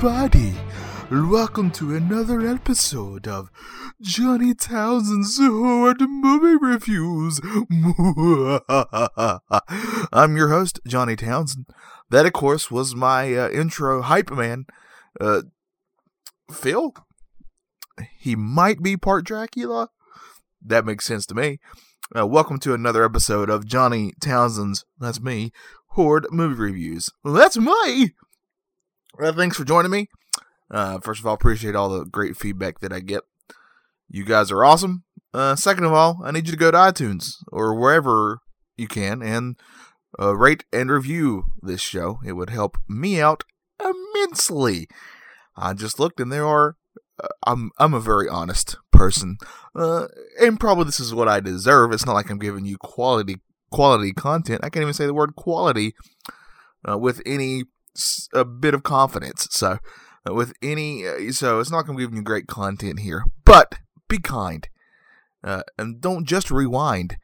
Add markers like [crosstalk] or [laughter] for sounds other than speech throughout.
Everybody. Welcome to another episode of Johnny Townsend's Horde Movie Reviews. [laughs] I'm your host, Johnny Townsend. That, of course, was my uh, intro hype man, uh, Phil. He might be part Dracula. That makes sense to me. Uh, welcome to another episode of Johnny Townsend's, that's me, Horde Movie Reviews. That's me! Uh, thanks for joining me. Uh, first of all, appreciate all the great feedback that I get. You guys are awesome. Uh, second of all, I need you to go to iTunes or wherever you can and uh, rate and review this show. It would help me out immensely. I just looked and there are. Uh, I'm I'm a very honest person, uh, and probably this is what I deserve. It's not like I'm giving you quality quality content. I can't even say the word quality uh, with any a bit of confidence. So, uh, with any, uh, so it's not going to give you great content here, but be kind. Uh, and don't just rewind,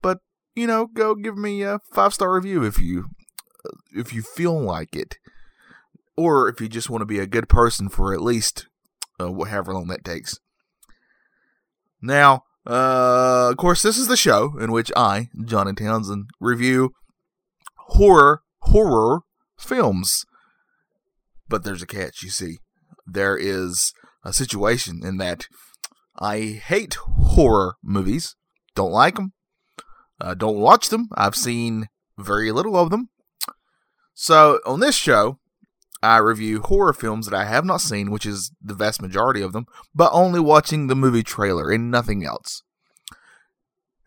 but you know, go give me a five star review if you uh, if you feel like it, or if you just want to be a good person for at least uh, however long that takes. Now, uh, of course, this is the show in which I, Johnny Townsend, review horror horror films. But there's a catch, you see. There is a situation in that I hate horror movies, don't like them, uh, don't watch them. I've seen very little of them. So on this show, I review horror films that I have not seen, which is the vast majority of them, but only watching the movie trailer and nothing else.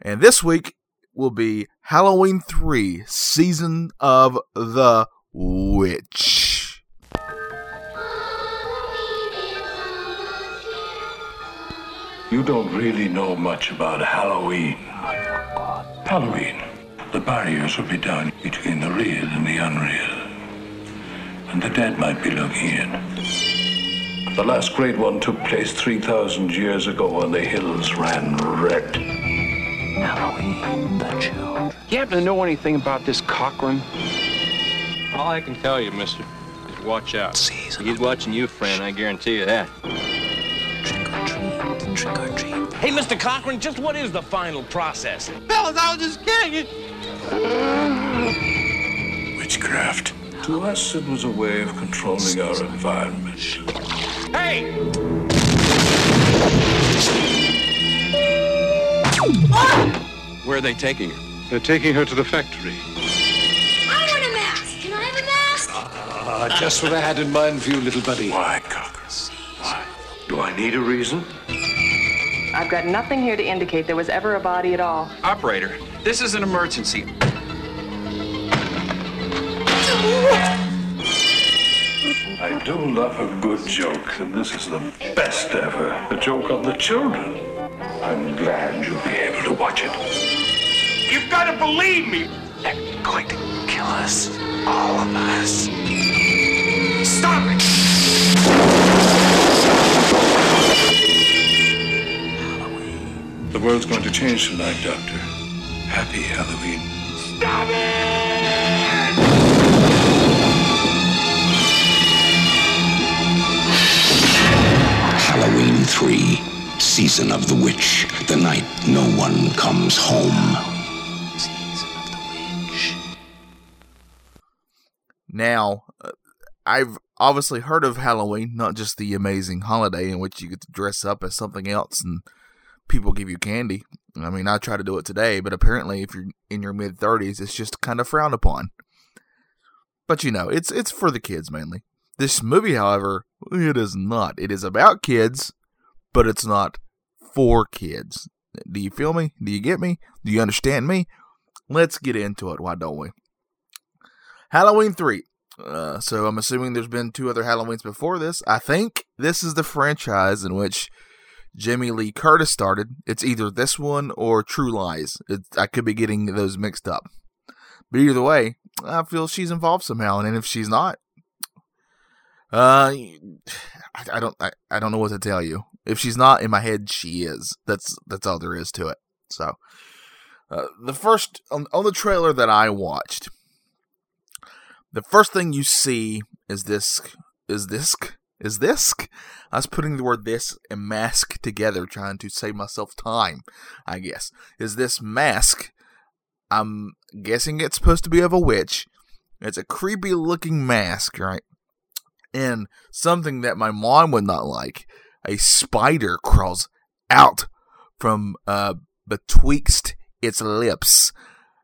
And this week will be Halloween 3 Season of the Witch. You don't really know much about Halloween. Halloween. The barriers will be down between the real and the unreal. And the dead might be looking in. The last great one took place 3,000 years ago when the hills ran red. Halloween, the children. You happen to know anything about this Cochran? All I can tell you, mister, is watch out. Season He's watching you, friend, I guarantee you that. trick or treat, trick or treat. Hey, Mr. Cochran, just what is the final process? Fellas, I was just kidding. Witchcraft. To us, it was a way of controlling our environment. Hey! Where are they taking her? They're taking her to the factory. Ah, just what I had in mind for you, little buddy. Why, Cochran? Why? Do I need a reason? I've got nothing here to indicate there was ever a body at all. Operator, this is an emergency. I do love a good joke, and this is the best ever. A joke on the children. I'm glad you'll be able to watch it. You've got to believe me! They're going to kill us. All of us. Stop it! The world's going to change tonight, Doctor. Happy Halloween. Stop it! Halloween 3, Season of the Witch, the night no one comes home. Season of the witch. Now, uh, I've obviously heard of Halloween, not just the amazing holiday in which you get to dress up as something else and people give you candy. I mean, I try to do it today, but apparently, if you're in your mid 30s, it's just kind of frowned upon. But you know, it's it's for the kids mainly. This movie, however, it is not. It is about kids, but it's not for kids. Do you feel me? Do you get me? Do you understand me? Let's get into it, why don't we? Halloween 3. Uh, so I'm assuming there's been two other Halloweens before this. I think this is the franchise in which Jamie Lee Curtis started. It's either this one or True Lies. It, I could be getting those mixed up. But either way, I feel she's involved somehow, and if she's not, uh, I, I don't, I, I don't know what to tell you. If she's not in my head, she is. That's that's all there is to it. So, uh, the first on, on the trailer that I watched, the first thing you see is this is this is this I was putting the word this and mask together trying to save myself time, I guess. Is this mask I'm guessing it's supposed to be of a witch. It's a creepy looking mask, right? And something that my mom would not like. A spider crawls out from uh betwixt its lips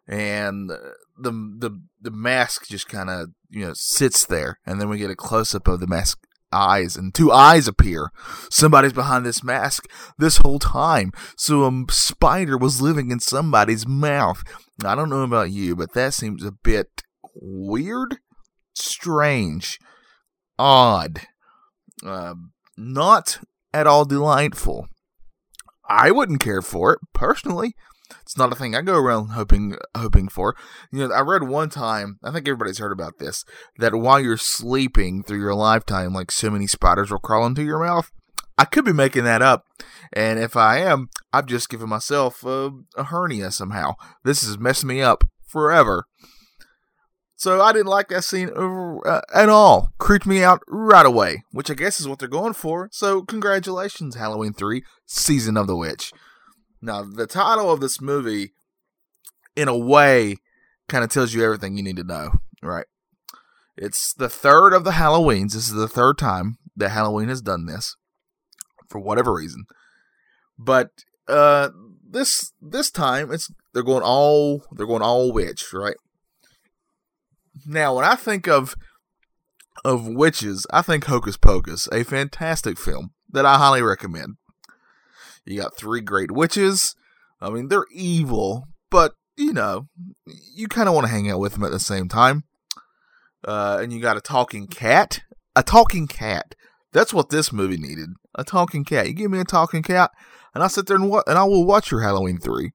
and the the the mask just kind of you know sits there and then we get a close up of the mask eyes and two eyes appear. Somebody's behind this mask this whole time. So a spider was living in somebody's mouth. I don't know about you but that seems a bit weird strange odd uh, not at all delightful. I wouldn't care for it personally it's not a thing I go around hoping hoping for. You know, I read one time, I think everybody's heard about this, that while you're sleeping through your lifetime, like so many spiders will crawl into your mouth. I could be making that up, and if I am, I've just given myself a, a hernia somehow. This is messing me up forever. So I didn't like that scene uh, at all. Creeped me out right away, which I guess is what they're going for. So congratulations, Halloween 3, Season of the Witch. Now, the title of this movie, in a way, kind of tells you everything you need to know, right? It's the third of the Halloweens. This is the third time that Halloween has done this, for whatever reason. But uh, this this time, it's they're going all they're going all witch, right? Now, when I think of of witches, I think Hocus Pocus, a fantastic film that I highly recommend. You got three great witches. I mean, they're evil, but you know, you kind of want to hang out with them at the same time. Uh, and you got a talking cat. A talking cat. That's what this movie needed. A talking cat. You give me a talking cat, and I'll sit there and wa- and I will watch your Halloween three.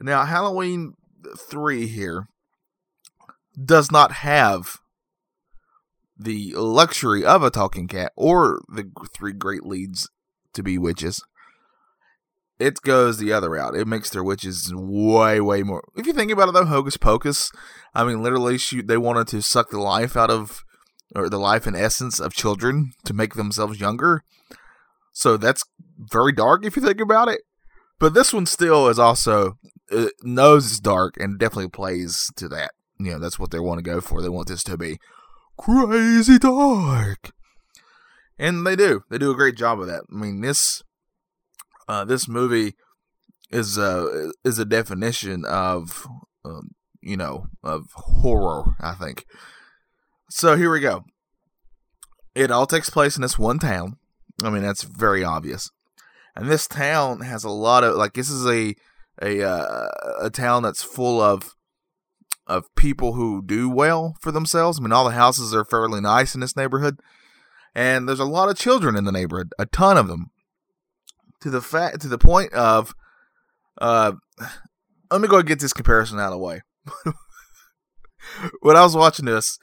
Now, Halloween three here does not have the luxury of a talking cat or the three great leads to be witches. It goes the other route. It makes their witches way, way more. If you think about it, though, Hocus Pocus, I mean, literally, shoot, they wanted to suck the life out of, or the life and essence of children to make themselves younger. So that's very dark if you think about it. But this one still is also it knows it's dark and definitely plays to that. You know, that's what they want to go for. They want this to be crazy dark and they do. They do a great job of that. I mean, this uh, this movie is uh, is a definition of um, you know of horror. I think. So here we go. It all takes place in this one town. I mean, that's very obvious. And this town has a lot of like this is a a uh, a town that's full of of people who do well for themselves. I mean, all the houses are fairly nice in this neighborhood and there's a lot of children in the neighborhood, a ton of them. To the fact, to the point of, uh, [sighs] let me go and get this comparison out of the way. [laughs] when I was watching this,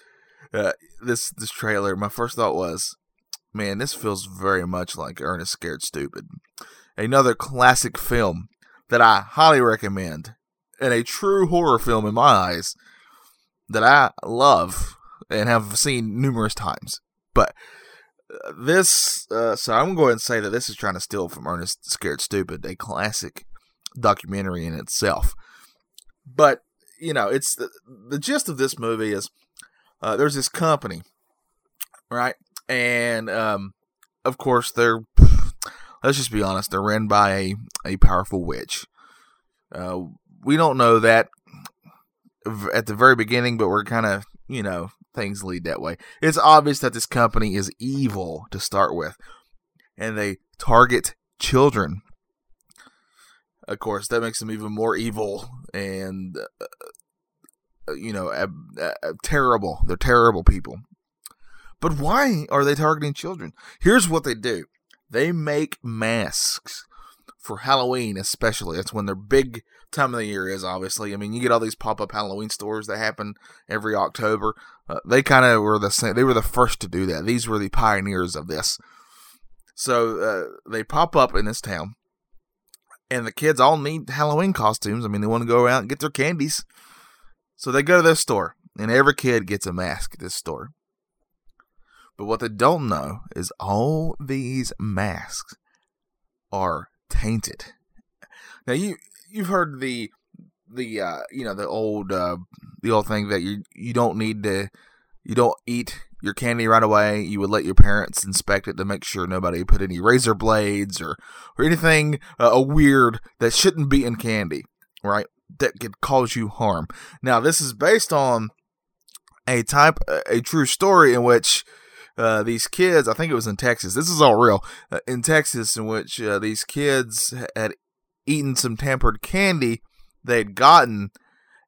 uh, this this trailer, my first thought was, man, this feels very much like Ernest Scared Stupid, another classic film that I highly recommend, and a true horror film in my eyes that I love and have seen numerous times. But this, uh, so I'm going to say that this is trying to steal from Ernest Scared Stupid, a classic documentary in itself. But you know, it's the, the gist of this movie is uh, there's this company, right, and um, of course they're let's just be honest, they're run by a a powerful witch. Uh, we don't know that at the very beginning, but we're kind of you know things lead that way. It's obvious that this company is evil to start with, and they target children. Of course, that makes them even more evil and, uh, uh you know, uh, uh, terrible. They're terrible people. But why are they targeting children? Here's what they do they make masks for Halloween, especially. That's when their big time of the year is, obviously. I mean, you get all these pop up Halloween stores that happen every October. Uh, they kind of were the same. They were the first to do that. These were the pioneers of this. So uh, they pop up in this town, and the kids all need Halloween costumes. I mean, they want to go around and get their candies. So they go to this store, and every kid gets a mask at this store. But what they don't know is all these masks are tainted. Now you you've heard the the uh, you know the old uh, the old thing that you you don't need to you don't eat your candy right away. You would let your parents inspect it to make sure nobody put any razor blades or or anything uh, weird that shouldn't be in candy, right? That could cause you harm. Now this is based on a type a true story in which uh, these kids, I think it was in Texas. This is all real. Uh, in Texas, in which uh, these kids had eaten some tampered candy they'd gotten,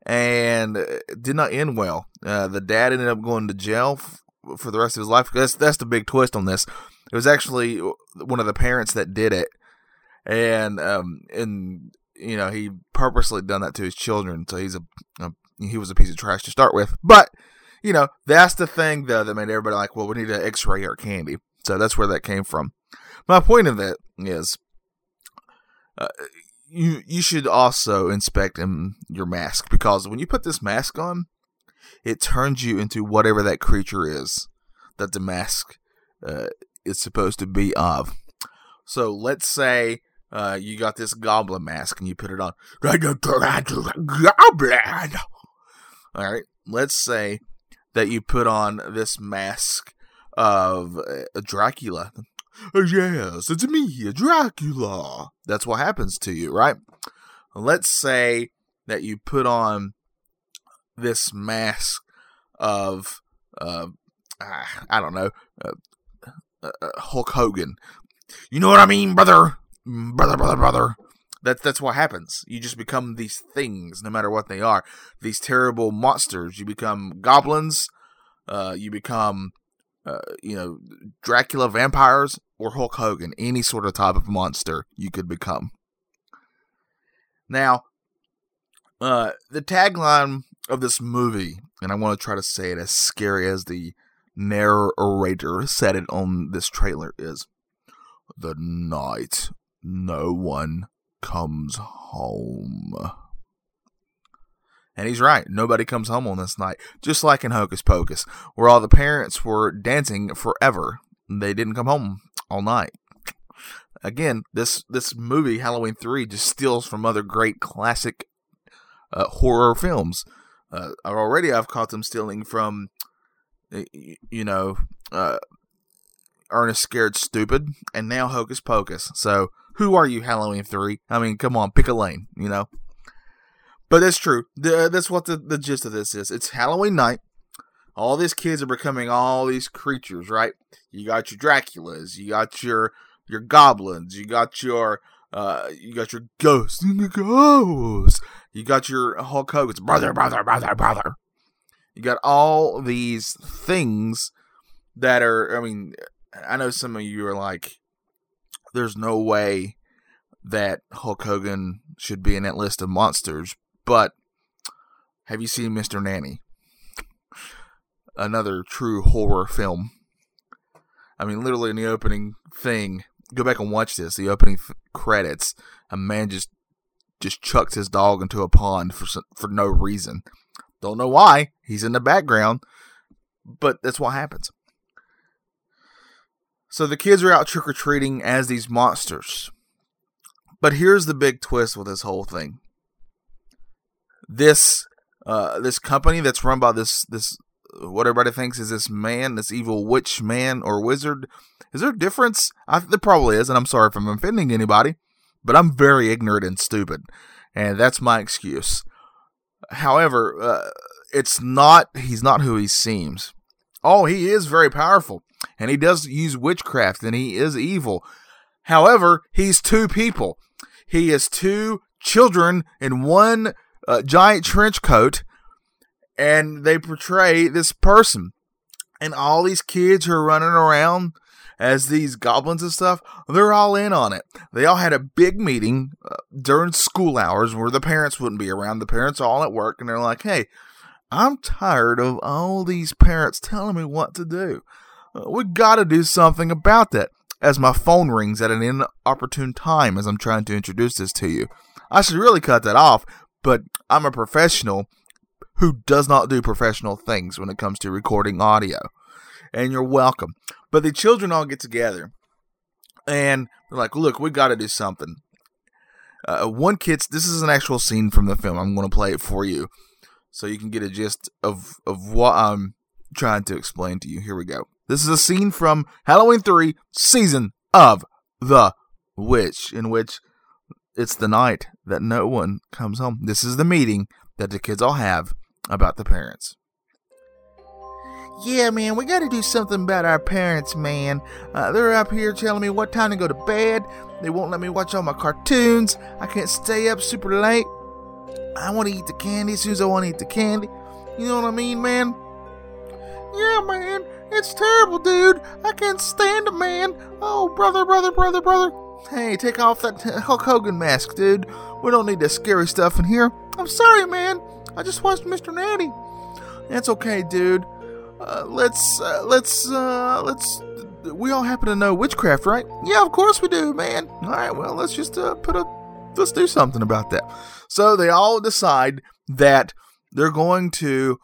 and did not end well. Uh, the dad ended up going to jail f- for the rest of his life. That's that's the big twist on this. It was actually one of the parents that did it, and um, and you know he purposely done that to his children. So he's a, a he was a piece of trash to start with, but you know, that's the thing though that made everybody like, well, we need to X-ray our candy. So that's where that came from. My point of it is, uh, you you should also inspect um, your mask because when you put this mask on, it turns you into whatever that creature is that the mask uh, is supposed to be of. So let's say uh, you got this goblin mask and you put it on. Goblin. [laughs] All right. Let's say that you put on this mask of uh, Dracula. Yes, it's me, Dracula. That's what happens to you, right? Let's say that you put on this mask of, uh, I don't know, uh, uh, Hulk Hogan. You know what I mean, brother? Brother, brother, brother. That's that's what happens. You just become these things, no matter what they are. These terrible monsters. You become goblins. Uh, you become, uh, you know, Dracula, vampires, or Hulk Hogan. Any sort of type of monster you could become. Now, uh, the tagline of this movie, and I want to try to say it as scary as the narrator said it on this trailer, is the night no one comes home. And he's right. Nobody comes home on this night. Just like in Hocus Pocus, where all the parents were dancing forever. They didn't come home all night. Again, this this movie Halloween 3 just steals from other great classic uh, horror films. Uh, already I've caught them stealing from you know, uh, Ernest Scared Stupid and now Hocus Pocus. So who are you, Halloween 3? I mean, come on, pick a lane, you know? But that's true. The, that's what the, the gist of this is. It's Halloween night. All these kids are becoming all these creatures, right? You got your Draculas, you got your your goblins, you got your uh, you got your ghosts the ghosts. You got your Hulk Hogan's brother, brother, brother, brother. You got all these things that are. I mean, I know some of you are like, there's no way that Hulk Hogan should be in that list of monsters. But have you seen Mr. Nanny? Another true horror film. I mean, literally in the opening thing, go back and watch this. The opening f- credits, a man just just chucks his dog into a pond for for no reason. Don't know why. He's in the background, but that's what happens. So the kids are out trick or treating as these monsters. But here's the big twist with this whole thing. This uh, this company that's run by this this what everybody thinks is this man, this evil witch man or wizard. Is there a difference? I, there probably is, and I'm sorry if I'm offending anybody, but I'm very ignorant and stupid, and that's my excuse. However, uh, it's not. He's not who he seems. Oh, he is very powerful and he does use witchcraft and he is evil. However, he's two people. He is two children in one uh, giant trench coat, and they portray this person. And all these kids who are running around as these goblins and stuff, they're all in on it. They all had a big meeting uh, during school hours where the parents wouldn't be around. The parents all at work, and they're like, hey, I'm tired of all these parents telling me what to do. Uh, we got to do something about that. As my phone rings at an inopportune time as I'm trying to introduce this to you. I should really cut that off, but I'm a professional who does not do professional things when it comes to recording audio. and you're welcome. But the children all get together, and they're like, "Look, we got to do something." Uh, one kid's. This is an actual scene from the film. I'm going to play it for you, so you can get a gist of of what I'm trying to explain to you. Here we go. This is a scene from Halloween 3, season of The Witch, in which it's the night that no one comes home. This is the meeting that the kids all have about the parents. Yeah, man, we got to do something about our parents, man. Uh, they're up here telling me what time to go to bed. They won't let me watch all my cartoons. I can't stay up super late. I want to eat the candy as soon as I want to eat the candy. You know what I mean, man? Yeah, man, it's terrible, dude. I can't stand a man. Oh, brother, brother, brother, brother. Hey, take off that Hulk Hogan mask, dude. We don't need that scary stuff in here. I'm sorry, man. I just watched Mr. Nanny. That's okay, dude. Uh, let's uh, let's uh, let's. We all happen to know witchcraft, right? Yeah, of course we do, man. All right, well, let's just uh, put a let's do something about that. So they all decide that they're going to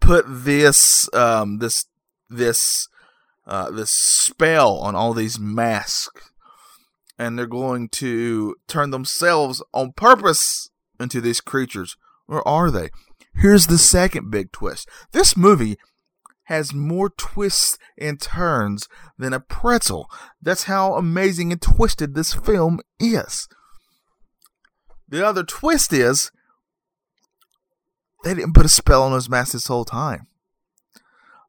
put this um, this this uh, this spell on all these masks, and they're going to turn themselves on purpose into these creatures. Or are they? Here's the second big twist. This movie has more twists and turns than a pretzel. That's how amazing and twisted this film is. The other twist is they didn't put a spell on those masks this whole time.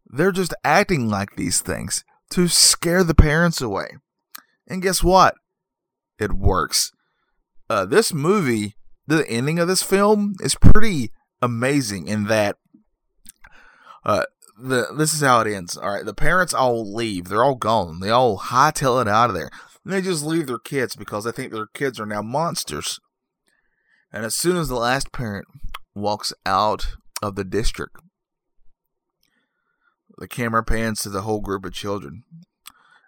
They're just acting like these things to scare the parents away. And guess what? It works. Uh, this movie, the ending of this film is pretty amazing in that uh, the this is how it ends. All right, the parents all leave. They're all gone. They all hightail it out of there. And they just leave their kids because they think their kids are now monsters. And as soon as the last parent walks out of the district, the camera pans to the whole group of children,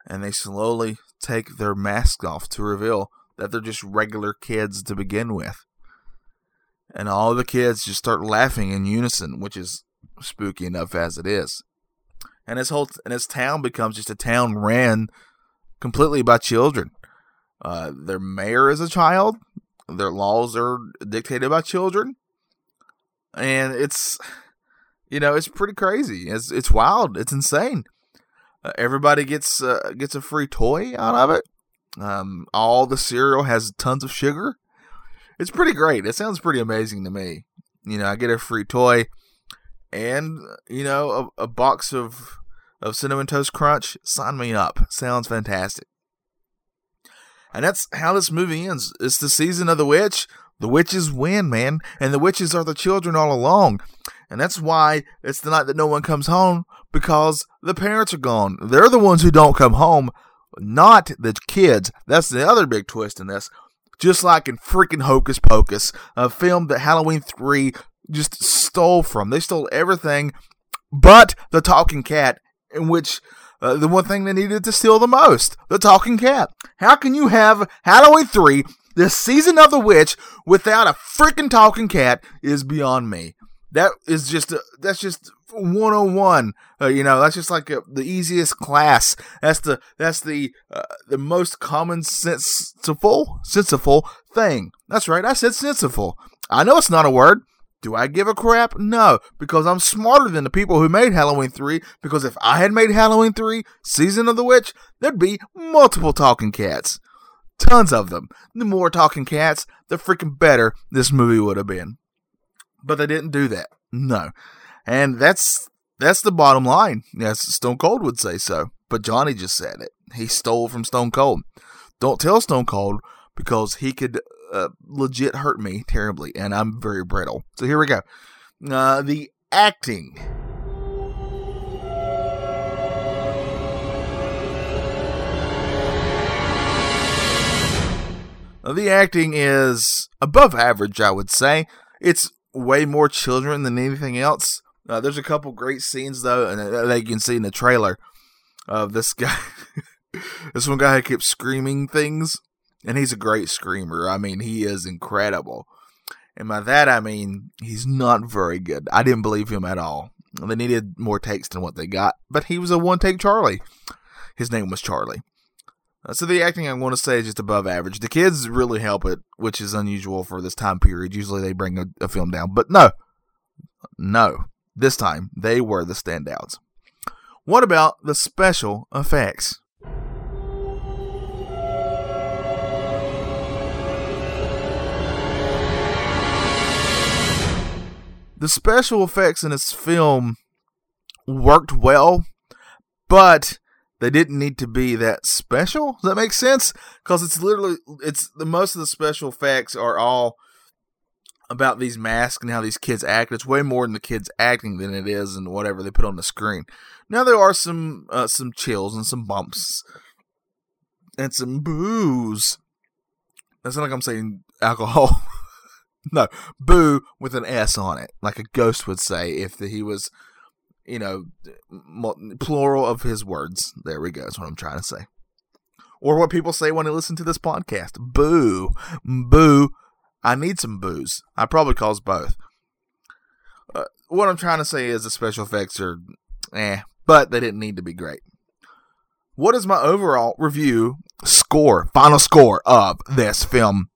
and they slowly take their masks off to reveal that they're just regular kids to begin with. And all the kids just start laughing in unison, which is spooky enough as it is. And his whole and his town becomes just a town ran completely by children. Uh, their mayor is a child. Their laws are dictated by children, and it's you know it's pretty crazy. It's it's wild. It's insane. Uh, everybody gets uh, gets a free toy out of it. Um, all the cereal has tons of sugar. It's pretty great. It sounds pretty amazing to me. You know, I get a free toy and you know a, a box of of cinnamon toast crunch. Sign me up. Sounds fantastic. And that's how this movie ends. It's the season of the witch. The witches win, man, and the witches are the children all along. And that's why it's the night that no one comes home because the parents are gone. They're the ones who don't come home, not the kids. That's the other big twist in this. Just like in freaking Hocus Pocus, a film that Halloween 3 just stole from. They stole everything but the talking cat, in which uh, the one thing they needed to steal the most the talking cat. How can you have Halloween 3, the season of the witch, without a freaking talking cat is beyond me. That is just, a, that's just 101 uh, you know that's just like a, the easiest class that's the that's the uh, the most common sensible sensible thing that's right i said sensible i know it's not a word do I give a crap? No, because I'm smarter than the people who made Halloween 3. Because if I had made Halloween 3, Season of the Witch, there'd be multiple talking cats. Tons of them. The more talking cats, the freaking better this movie would have been. But they didn't do that. No. And that's that's the bottom line. Yes, Stone Cold would say so. But Johnny just said it. He stole from Stone Cold. Don't tell Stone Cold because he could uh, legit hurt me terribly, and I'm very brittle. So here we go. Uh, the acting. The acting is above average, I would say. It's way more children than anything else. Uh, there's a couple great scenes though, and uh, that you can see in the trailer of this guy. [laughs] this one guy keeps screaming things and he's a great screamer. I mean, he is incredible. And by that, I mean he's not very good. I didn't believe him at all. They needed more takes than what they got, but he was a one take Charlie. His name was Charlie. Uh, so the acting I'm going to say is just above average. The kids really help it, which is unusual for this time period. Usually they bring a, a film down, but no, no. This time they were the standouts. What about the special effects? The special effects in this film worked well, but they didn't need to be that special. Does that make sense? Because it's literally it's the most of the special effects are all about these masks and how these kids act. It's way more in the kids acting than it is in whatever they put on the screen. Now there are some uh, some chills and some bumps and some booze. That's not like I'm saying alcohol. [laughs] no, boo with an S on it, like a ghost would say if he was, you know, plural of his words. There we go. That's what I'm trying to say. Or what people say when they listen to this podcast. Boo. Boo. I need some booze. I probably cause both. Uh, what I'm trying to say is the special effects are eh, but they didn't need to be great. What is my overall review score, final score of this film?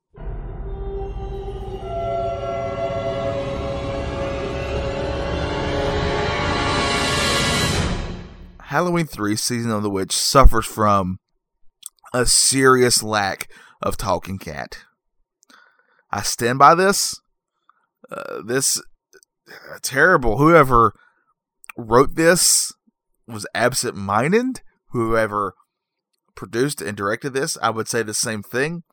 Halloween 3 Season of the Witch suffers from a serious lack of talking cat. I stand by this. Uh, this uh, terrible. Whoever wrote this was absent minded. Whoever produced and directed this, I would say the same thing.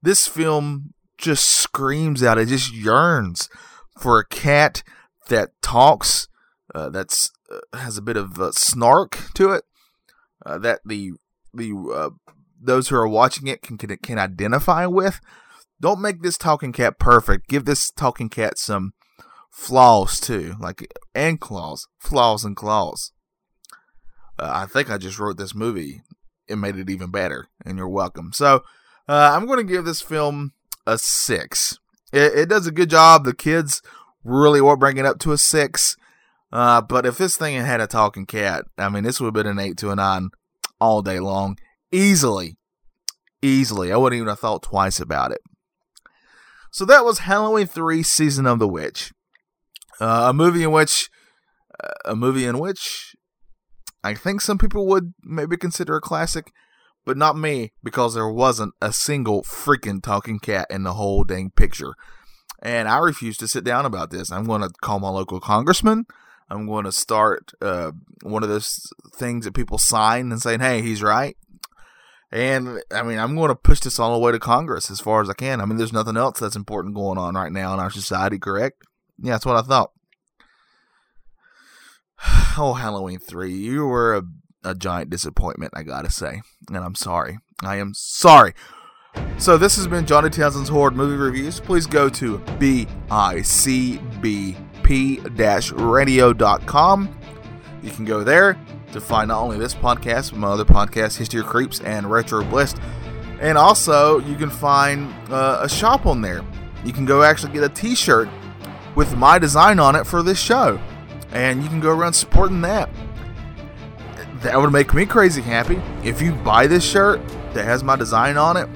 This film just screams out, it just yearns for a cat that talks, uh, that's uh, has a bit of uh, snark to it, uh, that the the uh, those who are watching it can, can can identify with. Don't make this talking cat perfect. Give this talking cat some flaws too, like and claws, flaws and claws. Uh, I think I just wrote this movie and made it even better, and you're welcome. So uh, I'm going to give this film a six. It, it, does a good job. The kids really were bringing it up to a six. Uh, but if this thing had a talking cat, I mean, this would have been an eight to a nine all day long, easily, easily. I wouldn't even have thought twice about it. So that was Halloween 3 Season of the Witch. Uh, a movie in which uh, a movie in which I think some people would maybe consider a classic, but not me because there wasn't a single freaking talking cat in the whole dang picture. And I refuse to sit down about this. I'm going to call my local congressman. I'm going to start uh, one of those things that people sign and saying, "Hey, he's right." And I mean, I'm going to push this all the way to Congress as far as I can. I mean, there's nothing else that's important going on right now in our society, correct? Yeah, that's what I thought. [sighs] Oh, Halloween 3, you were a, a giant disappointment, I gotta say. And I'm sorry. I am sorry. So, this has been Johnny Townsend's Horde Movie Reviews. Please go to bicbp radio.com. You can go there to find not only this podcast, but my other podcast, History of Creeps and Retro Bliss. And also, you can find uh, a shop on there. You can go actually get a t shirt with my design on it for this show. And you can go around supporting that. That would make me crazy happy. If you buy this shirt that has my design on it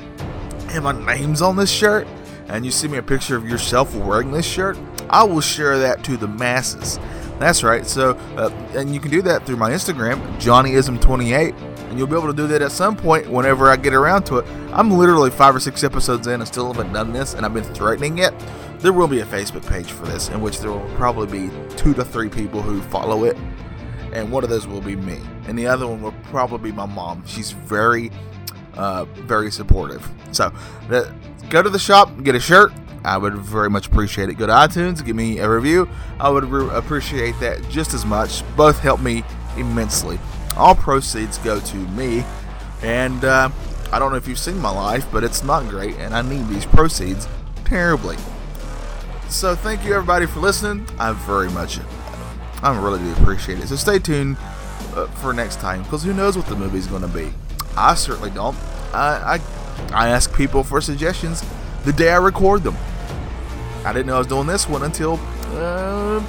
and my name's on this shirt, and you see me a picture of yourself wearing this shirt, I will share that to the masses. That's right. So, uh, and you can do that through my Instagram, JohnnyIsm28, and you'll be able to do that at some point whenever I get around to it. I'm literally five or six episodes in and still haven't done this, and I've been threatening it. There will be a Facebook page for this, in which there will probably be two to three people who follow it, and one of those will be me, and the other one will probably be my mom. She's very, uh, very supportive. So, uh, go to the shop, get a shirt. I would very much appreciate it. Go to iTunes, give me a review. I would re- appreciate that just as much. Both help me immensely. All proceeds go to me, and uh, I don't know if you've seen my life, but it's not great, and I need these proceeds terribly. So thank you everybody for listening. I very much, I really do appreciate it. So stay tuned uh, for next time, because who knows what the movie's going to be. I certainly don't. I, I I ask people for suggestions the day I record them. I didn't know I was doing this one until uh,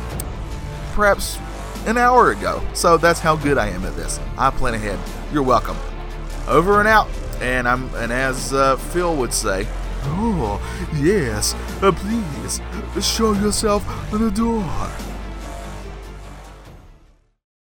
perhaps an hour ago. So that's how good I am at this. I plan ahead. You're welcome. Over and out. And I'm and as uh, Phil would say, Oh, yes, uh, please, show yourself the door.